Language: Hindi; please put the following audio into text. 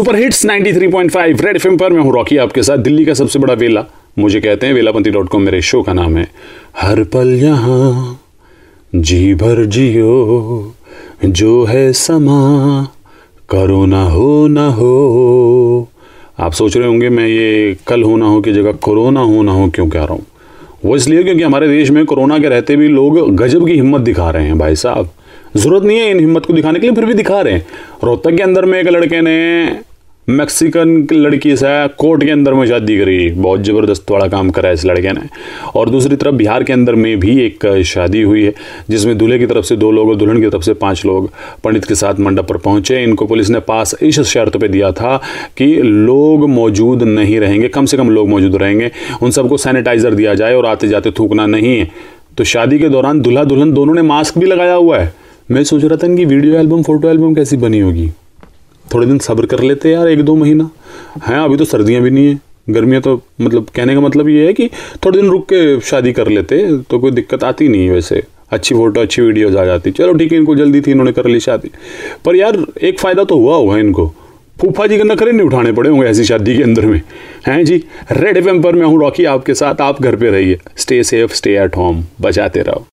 सुपर हिट्स 93.5 रेड एफएम पर मैं हूँ रॉकी आपके साथ दिल्ली का सबसे बड़ा वेला। मुझे कहते हैं वेलापंथी डॉट कॉम मेरे शो का नाम है। हर पल यहाँ, जी भर जियो, जो है समा, करो ना हो ना हो। आप सोच रहे होंगे, मैं ये कल होना हो की जगह कोरोना हो ना हो क्यों कह रहा हूँ? वो इसलिए क्योंकि हमारे देश में कोरोना के रहते भी लोग गजब की हिम्मत दिखा रहे हैं, भाई साहब। ज़रूरत नहीं है इन हिम्मत को दिखाने के लिए, फिर भी दिखा रहे हैं। रोहतक के अंदर में एक लड़के ने मैक्सिकन लड़की से कोर्ट के अंदर में शादी करी। बहुत ज़बरदस्त वाला काम करा है इस लड़के ने। और दूसरी तरफ़ बिहार के अंदर में भी एक शादी हुई है, जिसमें दूल्हे की तरफ़ से दो लोग और दुल्हन की तरफ़ से पाँच लोग पंडित के साथ मंडप पर पहुँचे। इनको पुलिस ने पास इस शर्त पे दिया था कि लोग मौजूद नहीं रहेंगे, कम से कम लोग मौजूद रहेंगे। उन सबको सैनिटाइजर दिया जाए और आते जाते थूकना नहीं है। तो शादी के दौरान दुल्हा दुल्हन दोनों ने मास्क भी लगाया हुआ है। मैं सोच रहा था इनकी वीडियो एल्बम, फ़ोटो एल्बम कैसी बनी होगी? थोड़े दिन सब्र कर लेते यार, एक दो महीना। हैं, अभी तो सर्दियाँ भी नहीं है। गर्मियाँ तो मतलब कहने का मतलब ये है कि थोड़े दिन रुक के शादी कर लेते तो कोई दिक्कत आती नहीं है वैसे। अच्छी फ़ोटो, अच्छी वीडियोज़ आ जाती। चलो ठीक है, इनको जल्दी थी, इन्होंने कर ली शादी। पर यार, एक फ़ायदा तो हुआ होगा इनको। फूफा जी के नखरे नहीं उठाने पड़े होंगे ऐसी शादी के अंदर में। हैं जी रेड एफ़ पर मैं हूँ, रॉकी आपके साथ, आप घर पे रहिए। Stay safe stay at home बचाते रहो।